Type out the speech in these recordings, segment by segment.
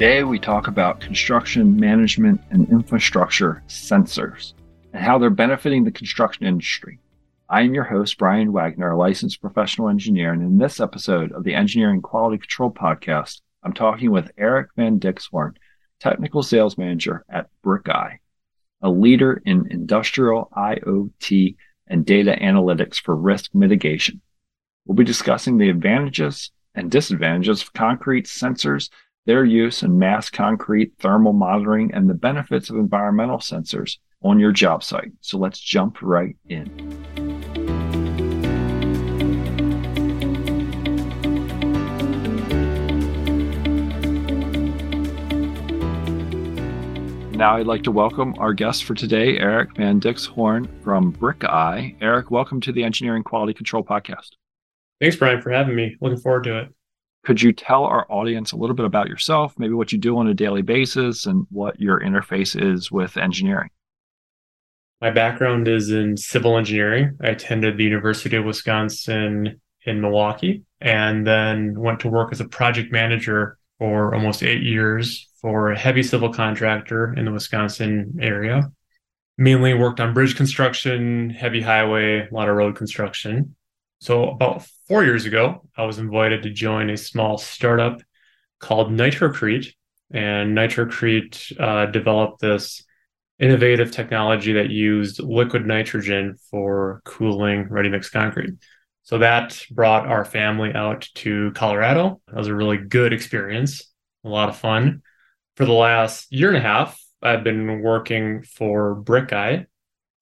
Today, we talk about construction management and infrastructure sensors and how they're benefiting the construction industry. I am your host, Brian Wagner, a licensed professional engineer. And in this episode of the Engineering Quality Control Podcast, I'm talking with Eric Van Dixhoorn, Technical Sales Manager at BrickEye, a leader in industrial IoT and data analytics for risk mitigation. We'll be discussing the advantages and disadvantages of concrete sensors their use in mass concrete thermal monitoring, and the benefits of environmental sensors on your job site. So let's jump right in. Now I'd like to welcome our guest for today, Eric Van Dixhoorn from BrickEye. Eric, welcome to the Engineering Quality Control Podcast. Thanks, Brian, for having me. Looking forward to it. Could you tell our audience a little bit about yourself, maybe what you do on a daily basis, and what your interface is with engineering? My background is in civil engineering. I attended the University of Wisconsin in Milwaukee and then went to work as a project manager for almost eight years for a heavy civil contractor in the Wisconsin area. Mainly worked on bridge construction, heavy highway, a lot of road construction. So about four years ago, I was invited to join a small startup called Nitrocrete, and Nitrocrete uh, developed this innovative technology that used liquid nitrogen for cooling ready-mix concrete. So that brought our family out to Colorado. That was a really good experience, a lot of fun. For the last year and a half, I've been working for BrickEye.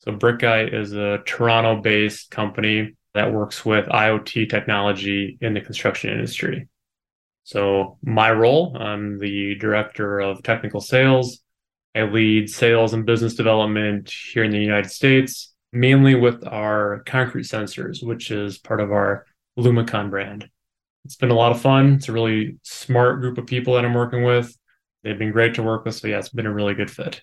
So BrickEye is a Toronto-based company that works with IoT technology in the construction industry. So, my role, I'm the director of technical sales. I lead sales and business development here in the United States, mainly with our concrete sensors, which is part of our Lumicon brand. It's been a lot of fun. It's a really smart group of people that I'm working with. They've been great to work with. So, yeah, it's been a really good fit.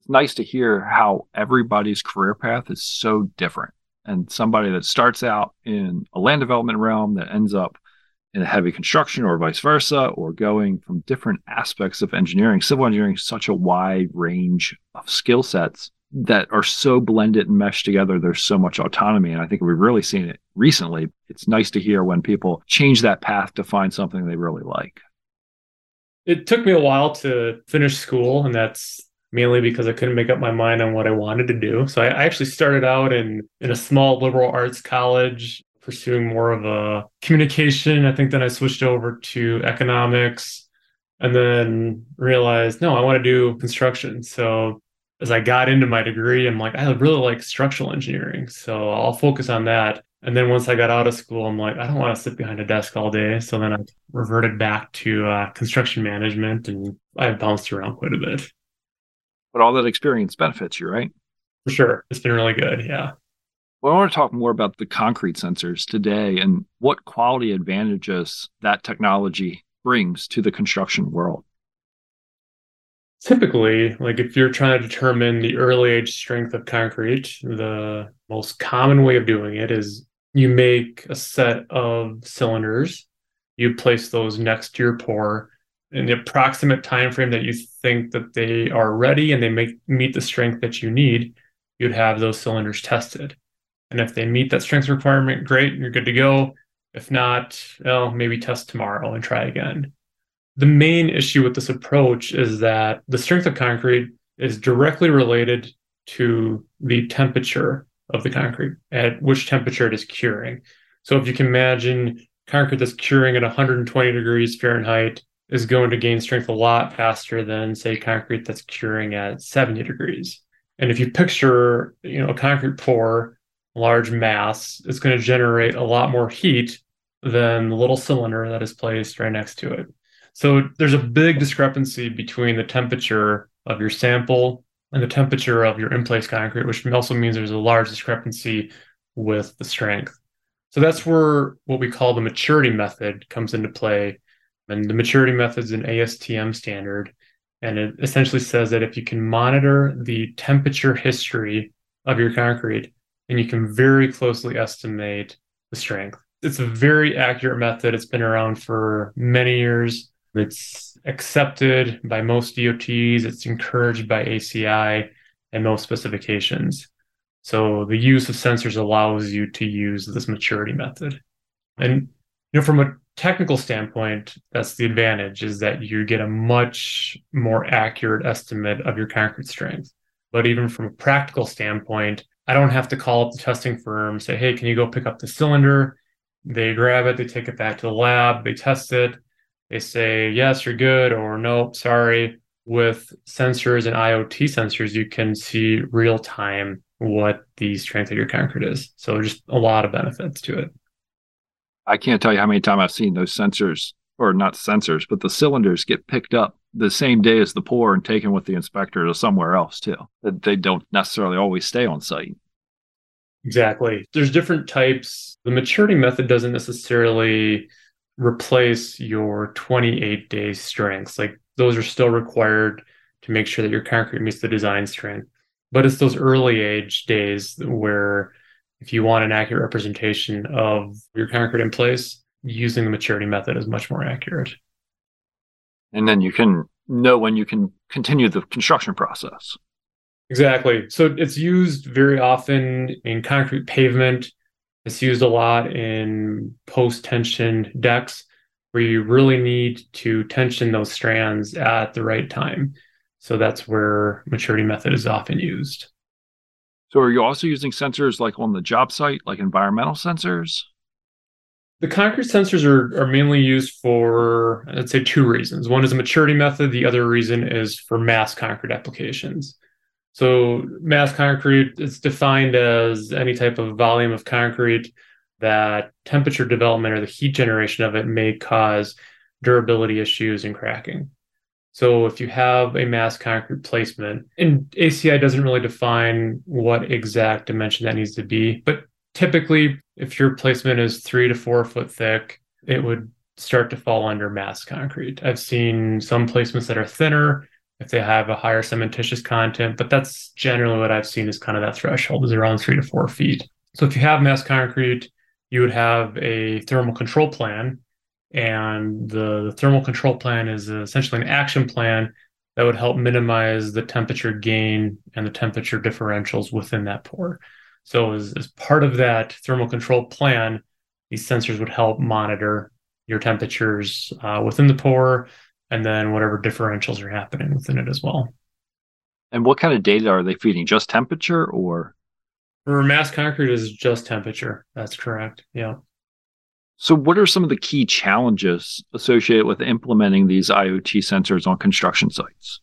It's nice to hear how everybody's career path is so different and somebody that starts out in a land development realm that ends up in a heavy construction or vice versa, or going from different aspects of engineering. Civil engineering is such a wide range of skill sets that are so blended and meshed together. There's so much autonomy. And I think we've really seen it recently. It's nice to hear when people change that path to find something they really like. It took me a while to finish school, and that's mainly because I couldn't make up my mind on what I wanted to do. So I actually started out in in a small liberal arts college pursuing more of a communication. I think then I switched over to economics and then realized no, I want to do construction. So as I got into my degree, I'm like, I really like structural engineering. So I'll focus on that. And then once I got out of school, I'm like, I don't want to sit behind a desk all day. So then I reverted back to uh, construction management and I bounced around quite a bit but all that experience benefits you, right? For sure. It's been really good. Yeah. Well, I want to talk more about the concrete sensors today and what quality advantages that technology brings to the construction world. Typically, like if you're trying to determine the early age strength of concrete, the most common way of doing it is you make a set of cylinders, you place those next to your pour, in the approximate time frame that you think that they are ready and they make meet the strength that you need, you'd have those cylinders tested. And if they meet that strength requirement, great, you're good to go. If not, well, maybe test tomorrow and try again. The main issue with this approach is that the strength of concrete is directly related to the temperature of the concrete, at which temperature it is curing. So if you can imagine concrete that's curing at 120 degrees Fahrenheit is going to gain strength a lot faster than say concrete that's curing at 70 degrees. And if you picture, you know, a concrete pour, large mass, it's going to generate a lot more heat than the little cylinder that is placed right next to it. So there's a big discrepancy between the temperature of your sample and the temperature of your in place concrete, which also means there's a large discrepancy with the strength. So that's where what we call the maturity method comes into play. And the maturity method is an ASTM standard. And it essentially says that if you can monitor the temperature history of your concrete, and you can very closely estimate the strength. It's a very accurate method. It's been around for many years. It's accepted by most DOTs. It's encouraged by ACI and most specifications. So the use of sensors allows you to use this maturity method. And you know, from a technical standpoint, that's the advantage is that you get a much more accurate estimate of your concrete strength. But even from a practical standpoint, I don't have to call up the testing firm, say, hey, can you go pick up the cylinder? They grab it, they take it back to the lab, they test it, they say, yes, you're good, or nope, sorry. With sensors and IoT sensors, you can see real time what the strength of your concrete is. So just a lot of benefits to it. I can't tell you how many times I've seen those sensors, or not sensors, but the cylinders get picked up the same day as the pour and taken with the inspector to somewhere else too. They don't necessarily always stay on site. Exactly. There's different types. The maturity method doesn't necessarily replace your 28 day strengths. Like those are still required to make sure that your concrete meets the design strength. But it's those early age days where if you want an accurate representation of your concrete in place, using the maturity method is much more accurate. And then you can know when you can continue the construction process. Exactly. So it's used very often in concrete pavement it's used a lot in post tension decks where you really need to tension those strands at the right time. So that's where maturity method is often used. So are you also using sensors like on the job site, like environmental sensors? The concrete sensors are, are mainly used for, I'd say, two reasons. One is a maturity method. The other reason is for mass concrete applications. So mass concrete is defined as any type of volume of concrete that temperature development or the heat generation of it may cause durability issues and cracking. So if you have a mass concrete placement, and ACI doesn't really define what exact dimension that needs to be, but typically if your placement is three to four foot thick, it would start to fall under mass concrete. I've seen some placements that are thinner if they have a higher cementitious content. But that's generally what I've seen is kind of that threshold is around three to four feet. So if you have mass concrete, you would have a thermal control plan. And the, the thermal control plan is essentially an action plan that would help minimize the temperature gain and the temperature differentials within that pour. So, as, as part of that thermal control plan, these sensors would help monitor your temperatures uh, within the pour and then whatever differentials are happening within it as well. And what kind of data are they feeding? Just temperature or? For mass concrete is just temperature. That's correct. Yeah. So, what are some of the key challenges associated with implementing these IoT sensors on construction sites?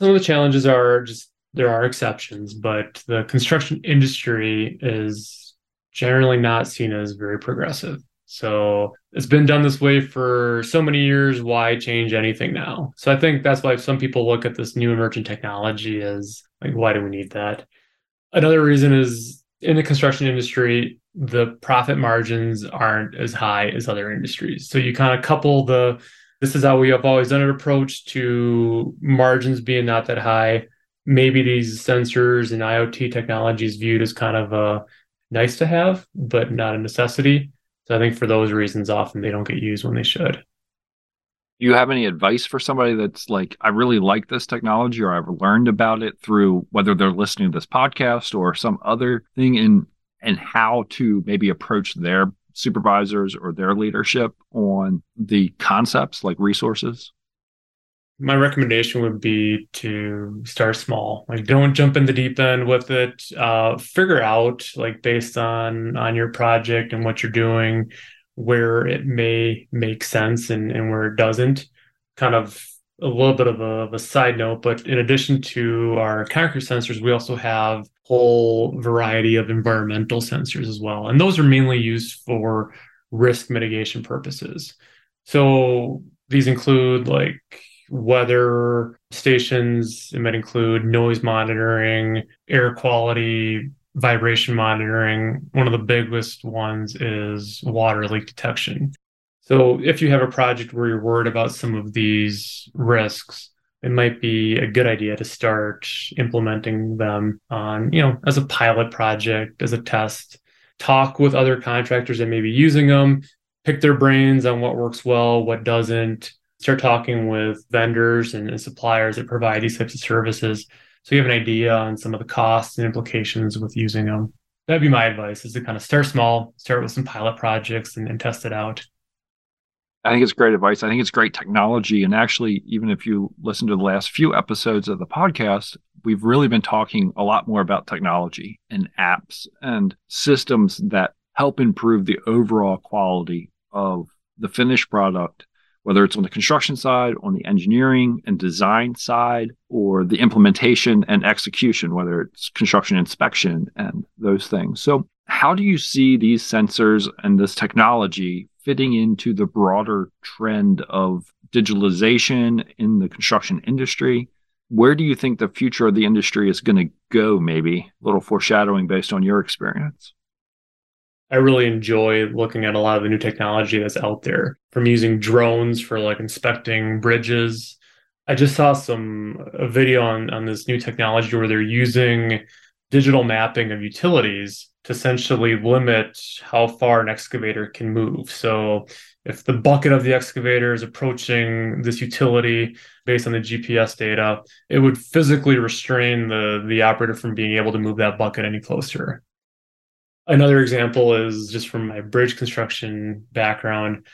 Some of the challenges are just there are exceptions, but the construction industry is generally not seen as very progressive. So it's been done this way for so many years. Why change anything now? So I think that's why some people look at this new emerging technology as like, why do we need that? Another reason is in the construction industry, the profit margins aren't as high as other industries. So you kind of couple the this is how we have always done it approach to margins being not that high. Maybe these sensors and IoT technologies viewed as kind of a nice to have, but not a necessity. So I think for those reasons, often they don't get used when they should. Do you have any advice for somebody that's like, I really like this technology or I've learned about it through whether they're listening to this podcast or some other thing in and how to maybe approach their supervisors or their leadership on the concepts like resources? my recommendation would be to start small. Like don't jump in the deep end with it. Uh, figure out like based on on your project and what you're doing where it may make sense and, and where it doesn't. Kind of a little bit of a, of a side note but in addition to our concrete sensors we also have whole variety of environmental sensors as well and those are mainly used for risk mitigation purposes. So these include like weather stations, it might include noise monitoring, air quality, vibration monitoring. One of the biggest ones is water leak detection. So if you have a project where you're worried about some of these risks, it might be a good idea to start implementing them on, you know, as a pilot project, as a test, talk with other contractors that may be using them, pick their brains on what works well, what doesn't, start talking with vendors and, and suppliers that provide these types of services. So you have an idea on some of the costs and implications with using them. That'd be my advice is to kind of start small, start with some pilot projects and, and test it out. I think it's great advice. I think it's great technology. And actually, even if you listen to the last few episodes of the podcast, we've really been talking a lot more about technology and apps and systems that help improve the overall quality of the finished product, whether it's on the construction side, on the engineering and design side, or the implementation and execution, whether it's construction inspection and those things. So, how do you see these sensors and this technology fitting into the broader trend of digitalization in the construction industry? Where do you think the future of the industry is going to go? Maybe a little foreshadowing based on your experience. I really enjoy looking at a lot of the new technology that's out there from using drones for like inspecting bridges. I just saw some a video on, on this new technology where they're using digital mapping of utilities to essentially limit how far an excavator can move. So if the bucket of the excavator is approaching this utility based on the GPS data, it would physically restrain the, the operator from being able to move that bucket any closer. Another example is just from my bridge construction background.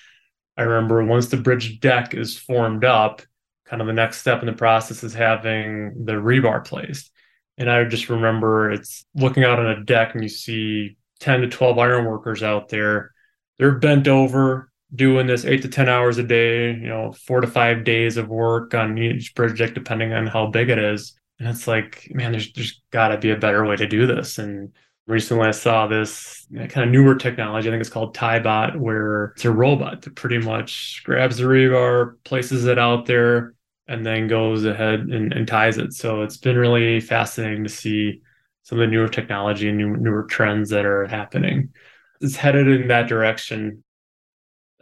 I remember once the bridge deck is formed up, kind of the next step in the process is having the rebar placed. And I just remember it's looking out on a deck and you see 10 to 12 iron workers out there. They're bent over doing this eight to 10 hours a day, you know, four to five days of work on each project, depending on how big it is. And it's like, man, there's, there's got to be a better way to do this. And recently I saw this kind of newer technology. I think it's called TyBot, where it's a robot that pretty much grabs the rebar, places it out there, and then goes ahead and, and ties it. So it's been really fascinating to see some of the newer technology and new, newer trends that are happening. It's headed in that direction.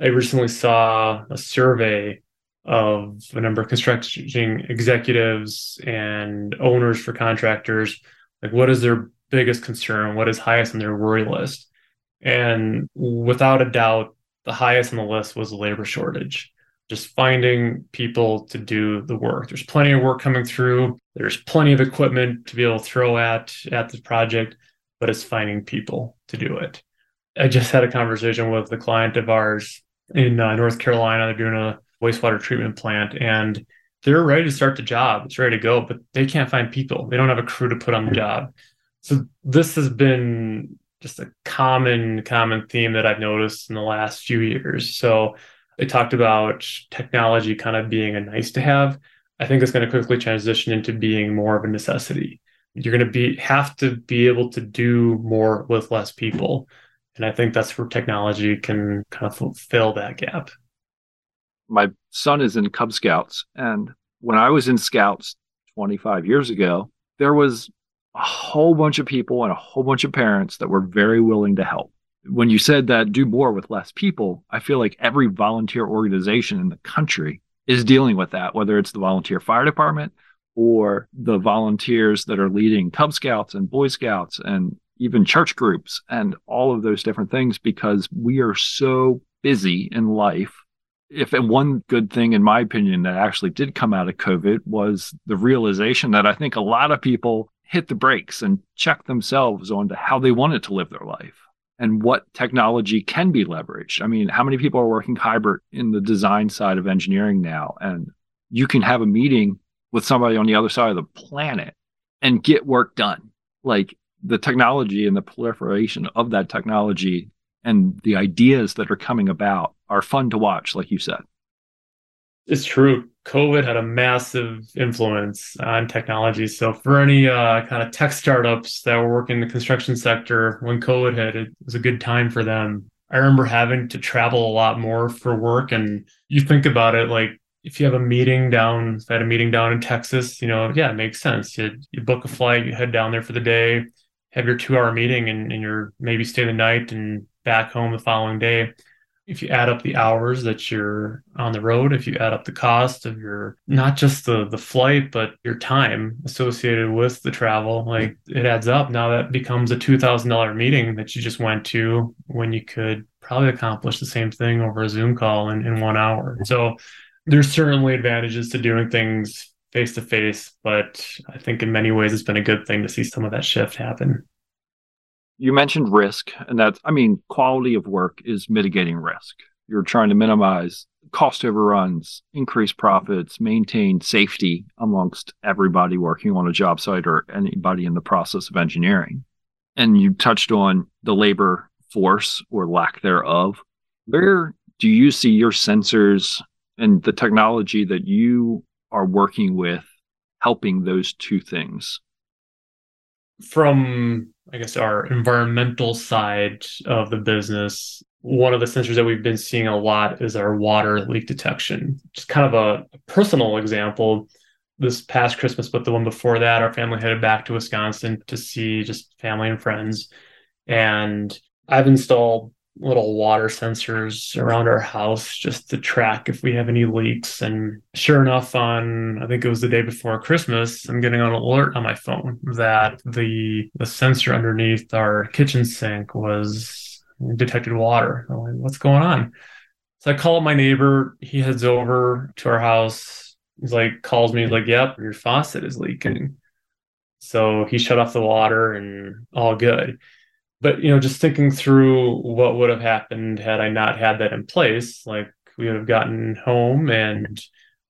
I recently saw a survey of a number of construction executives and owners for contractors. Like, what is their biggest concern? What is highest on their worry list? And without a doubt, the highest on the list was the labor shortage just finding people to do the work. There's plenty of work coming through. There's plenty of equipment to be able to throw at at the project, but it's finding people to do it. I just had a conversation with a client of ours in uh, North Carolina. They're doing a wastewater treatment plant and they're ready to start the job. It's ready to go, but they can't find people. They don't have a crew to put on the job. So this has been just a common common theme that I've noticed in the last few years. So it talked about technology kind of being a nice to have. I think it's going to quickly transition into being more of a necessity. You're going to be have to be able to do more with less people. And I think that's where technology can kind of fill that gap. My son is in Cub Scouts. And when I was in Scouts 25 years ago, there was a whole bunch of people and a whole bunch of parents that were very willing to help when you said that do more with less people, I feel like every volunteer organization in the country is dealing with that, whether it's the volunteer fire department or the volunteers that are leading Cub Scouts and Boy Scouts and even church groups and all of those different things because we are so busy in life. If one good thing, in my opinion, that actually did come out of COVID was the realization that I think a lot of people hit the brakes and check themselves on to how they wanted to live their life and what technology can be leveraged. I mean, how many people are working hybrid in the design side of engineering now? And you can have a meeting with somebody on the other side of the planet and get work done. Like the technology and the proliferation of that technology and the ideas that are coming about are fun to watch, like you said. It's true. COVID had a massive influence on technology. So for any uh, kind of tech startups that were working in the construction sector when COVID hit, it was a good time for them. I remember having to travel a lot more for work. And you think about it, like if you have a meeting down, if I had a meeting down in Texas, you know, yeah, it makes sense. You, you book a flight, you head down there for the day, have your two hour meeting, and, and you're maybe stay the night and back home the following day if you add up the hours that you're on the road, if you add up the cost of your not just the the flight, but your time associated with the travel, like it adds up. Now that becomes a two thousand dollar meeting that you just went to when you could probably accomplish the same thing over a Zoom call in, in one hour. So there's certainly advantages to doing things face to face, but I think in many ways it's been a good thing to see some of that shift happen you mentioned risk, and that's, I mean, quality of work is mitigating risk. You're trying to minimize cost overruns, increase profits, maintain safety amongst everybody working on a job site or anybody in the process of engineering. And you touched on the labor force or lack thereof. Where do you see your sensors and the technology that you are working with helping those two things? From I guess our environmental side of the business, one of the sensors that we've been seeing a lot is our water leak detection. Just kind of a, personal example. This past Christmas, but the one before that, our family headed back to Wisconsin to see just family and friends. And I've installed little water sensors around our house just to track if we have any leaks. And sure enough, on I think it was the day before Christmas, I'm getting an alert on my phone that the the sensor underneath our kitchen sink was detected water. I'm like, what's going on? So I call up my neighbor. He heads over to our house. He's like, calls me, he's like, yep, your faucet is leaking. So he shut off the water and all good but you know just thinking through what would have happened had i not had that in place like we would have gotten home and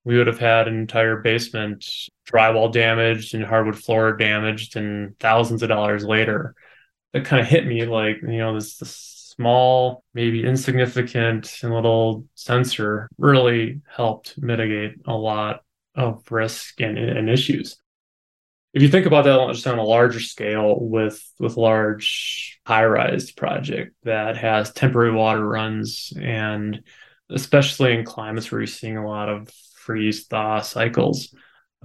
we would have had an entire basement drywall damaged and hardwood floor damaged and thousands of dollars later. That kind of hit me like you know this, this small maybe insignificant and little sensor really helped mitigate a lot of risk and, and issues if you think about that just on a larger scale with with large high rise project that has temporary water runs and especially in climates where you're seeing a lot of freeze thaw cycles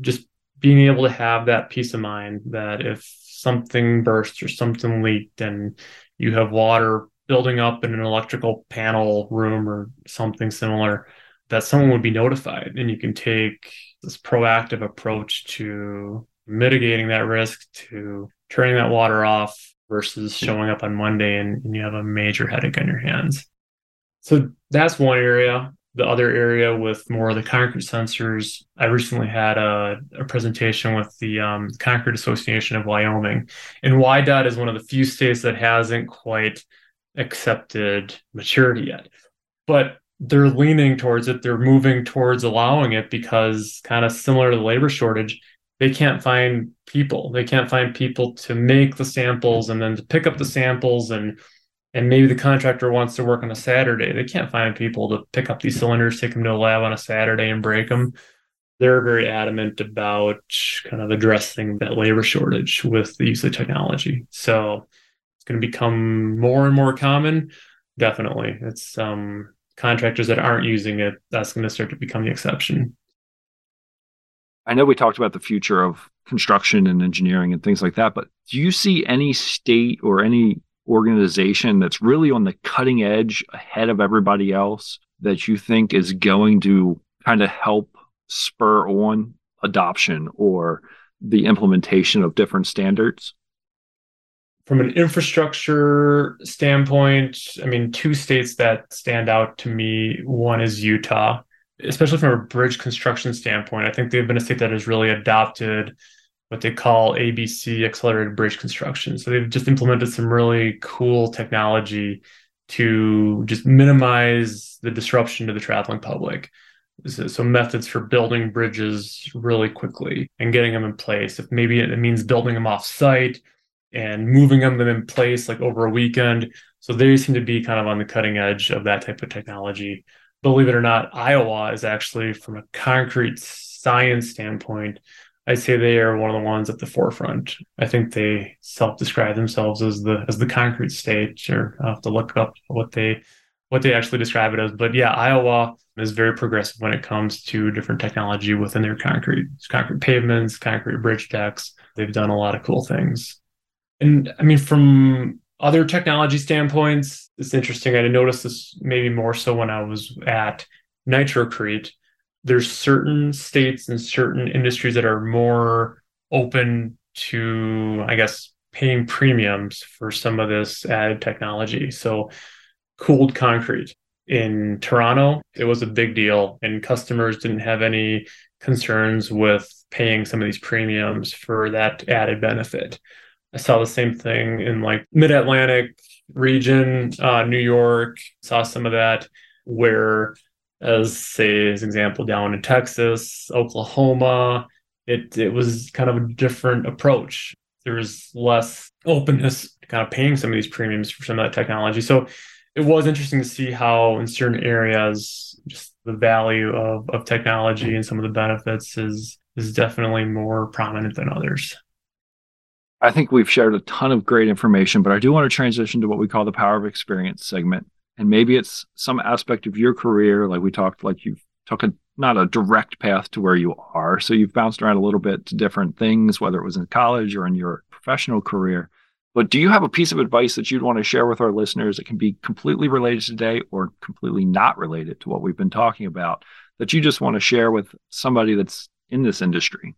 just being able to have that peace of mind that if something bursts or something leaked and you have water building up in an electrical panel room or something similar that someone would be notified. And you can take this proactive approach to mitigating that risk to turning that water off versus showing up on Monday and, and you have a major headache on your hands. So that's one area. The other area with more of the concrete sensors, I recently had a, a presentation with the um, Concrete Association of Wyoming. And WYDOT is one of the few states that hasn't quite accepted maturity yet. But they're leaning towards it. They're moving towards allowing it because, kind of similar to the labor shortage, they can't find people. They can't find people to make the samples and then to pick up the samples and and maybe the contractor wants to work on a saturday. They can't find people to pick up these cylinders take them to a lab on a saturday and break them they're very adamant about kind of addressing that labor shortage with the use of technology. So it's going to become more and more common. Definitely. It's um contractors that aren't using it that's going to start to become the exception I know we talked about the future of construction and engineering and things like that, but do you see any state or any organization that's really on the cutting edge ahead of everybody else that you think is going to kind of help spur on adoption or the implementation of different standards? From an infrastructure standpoint, I mean, two states that stand out to me one is Utah especially from a bridge construction standpoint, I think they've been a state that has really adopted what they call ABC accelerated bridge construction. So they've just implemented some really cool technology to just minimize the disruption to the traveling public. So, so, methods for building bridges really quickly and getting them in place. If maybe it means building them off site and moving them in place like over a weekend. So they seem to be kind of on the cutting edge of that type of technology believe it or not, Iowa is actually, from a concrete science standpoint, I'd say they are one of the ones at the forefront. I think they self-describe themselves as the as the concrete state, or I'll have to look up what they what they actually describe it as. But yeah, Iowa is very progressive when it comes to different technology within their concrete, concrete pavements, concrete bridge decks. They've done a lot of cool things. And I mean, from other technology standpoints, it's interesting. I noticed this maybe more so when I was at Nitrocrete. There's certain states and certain industries that are more open to, I guess, paying premiums for some of this added technology. So, cooled concrete in Toronto, it was a big deal, and customers didn't have any concerns with paying some of these premiums for that added benefit. I saw the same thing in like mid Atlantic region, uh, New York, saw some of that where, as say, as example, down in Texas, Oklahoma, it, it was kind of a different approach. There was less openness to kind of paying some of these premiums for some of that technology. So it was interesting to see how in certain areas, just the value of, of technology and some of the benefits is is definitely more prominent than others. I think we've shared a ton of great information, but I do want to transition to what we call the power of experience segment. And maybe it's some aspect of your career, like we talked, like you've took a not a direct path to where you are. So you've bounced around a little bit to different things, whether it was in college or in your professional career. But do you have a piece of advice that you'd want to share with our listeners that can be completely related today or completely not related to what we've been talking about that you just want to share with somebody that's in this industry?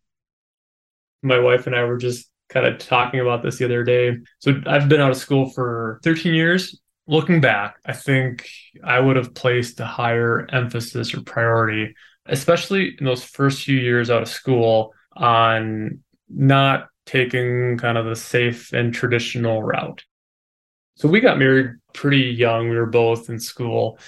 My wife and I were just kind of talking about this the other day. So I've been out of school for 13 years. Looking back, I think I would have placed a higher emphasis or priority, especially in those first few years out of school, on not taking kind of the safe and traditional route. So we got married pretty young. We were both in school.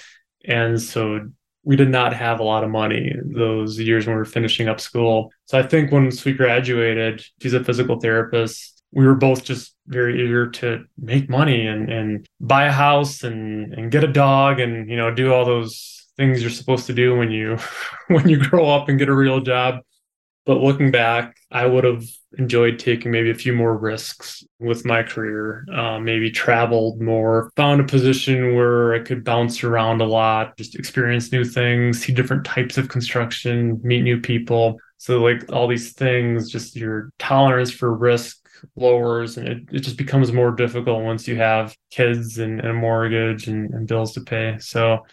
And so we did not have a lot of money those years when we were finishing up school. So I think once we graduated, she's a physical therapist. We were both just very eager to make money and, and buy a house and, and get a dog and, you know, do all those things you're supposed to do when you when you grow up and get a real job. But looking back, I would have enjoyed taking maybe a few more risks with my career, uh, maybe traveled more, found a position where I could bounce around a lot, just experience new things, see different types of construction, meet new people. So, like all these things, just your tolerance for risk lowers and it, it just becomes more difficult once you have kids and, and a mortgage and, and bills to pay. So,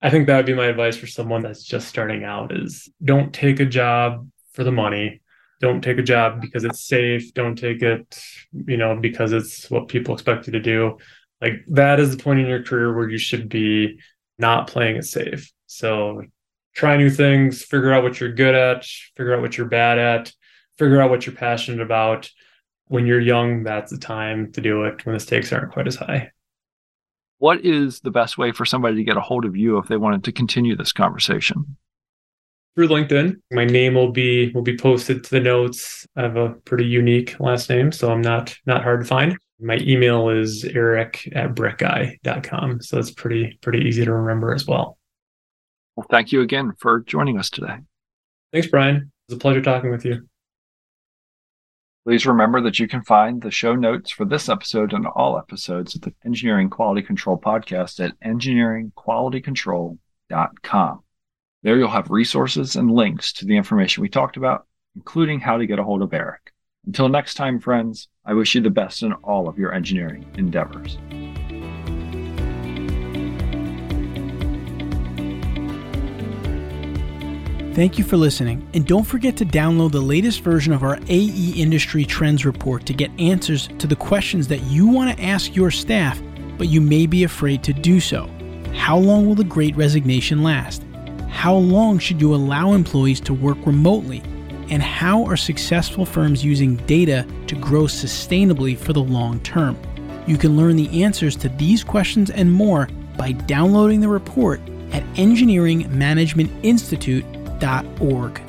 I think that would be my advice for someone that's just starting out is don't take a job for the money. Don't take a job because it's safe. Don't take it you know because it's what people expect you to do. Like that is the point in your career where you should be not playing it safe. So try new things figure out what you're good at figure out what you're bad at figure out what you're passionate about. When you're young that's the time to do it when the stakes aren't quite as high. What is the best way for somebody to get a hold of you if they wanted to continue this conversation through LinkedIn. My name will be will be posted to the notes. I have a pretty unique last name, so I'm not not hard to find. My email is eric at brickeye.com. So it's pretty pretty easy to remember as well. Well, thank you again for joining us today. Thanks, Brian. It was a pleasure talking with you. Please remember that you can find the show notes for this episode and all episodes of the Engineering Quality Control podcast at engineeringqualitycontrol.com. There you'll have resources and links to the information we talked about, including how to get a hold of Eric. Until next time, friends, I wish you the best in all of your engineering endeavors. Thank you for listening, and don't forget to download the latest version of our AE Industry Trends Report to get answers to the questions that you want to ask your staff, but you may be afraid to do so. How long will the great resignation last? How long should you allow employees to work remotely? And how are successful firms using data to grow sustainably for the long term? You can learn the answers to these questions and more by downloading the report at engineeringmanagementinstitute.org.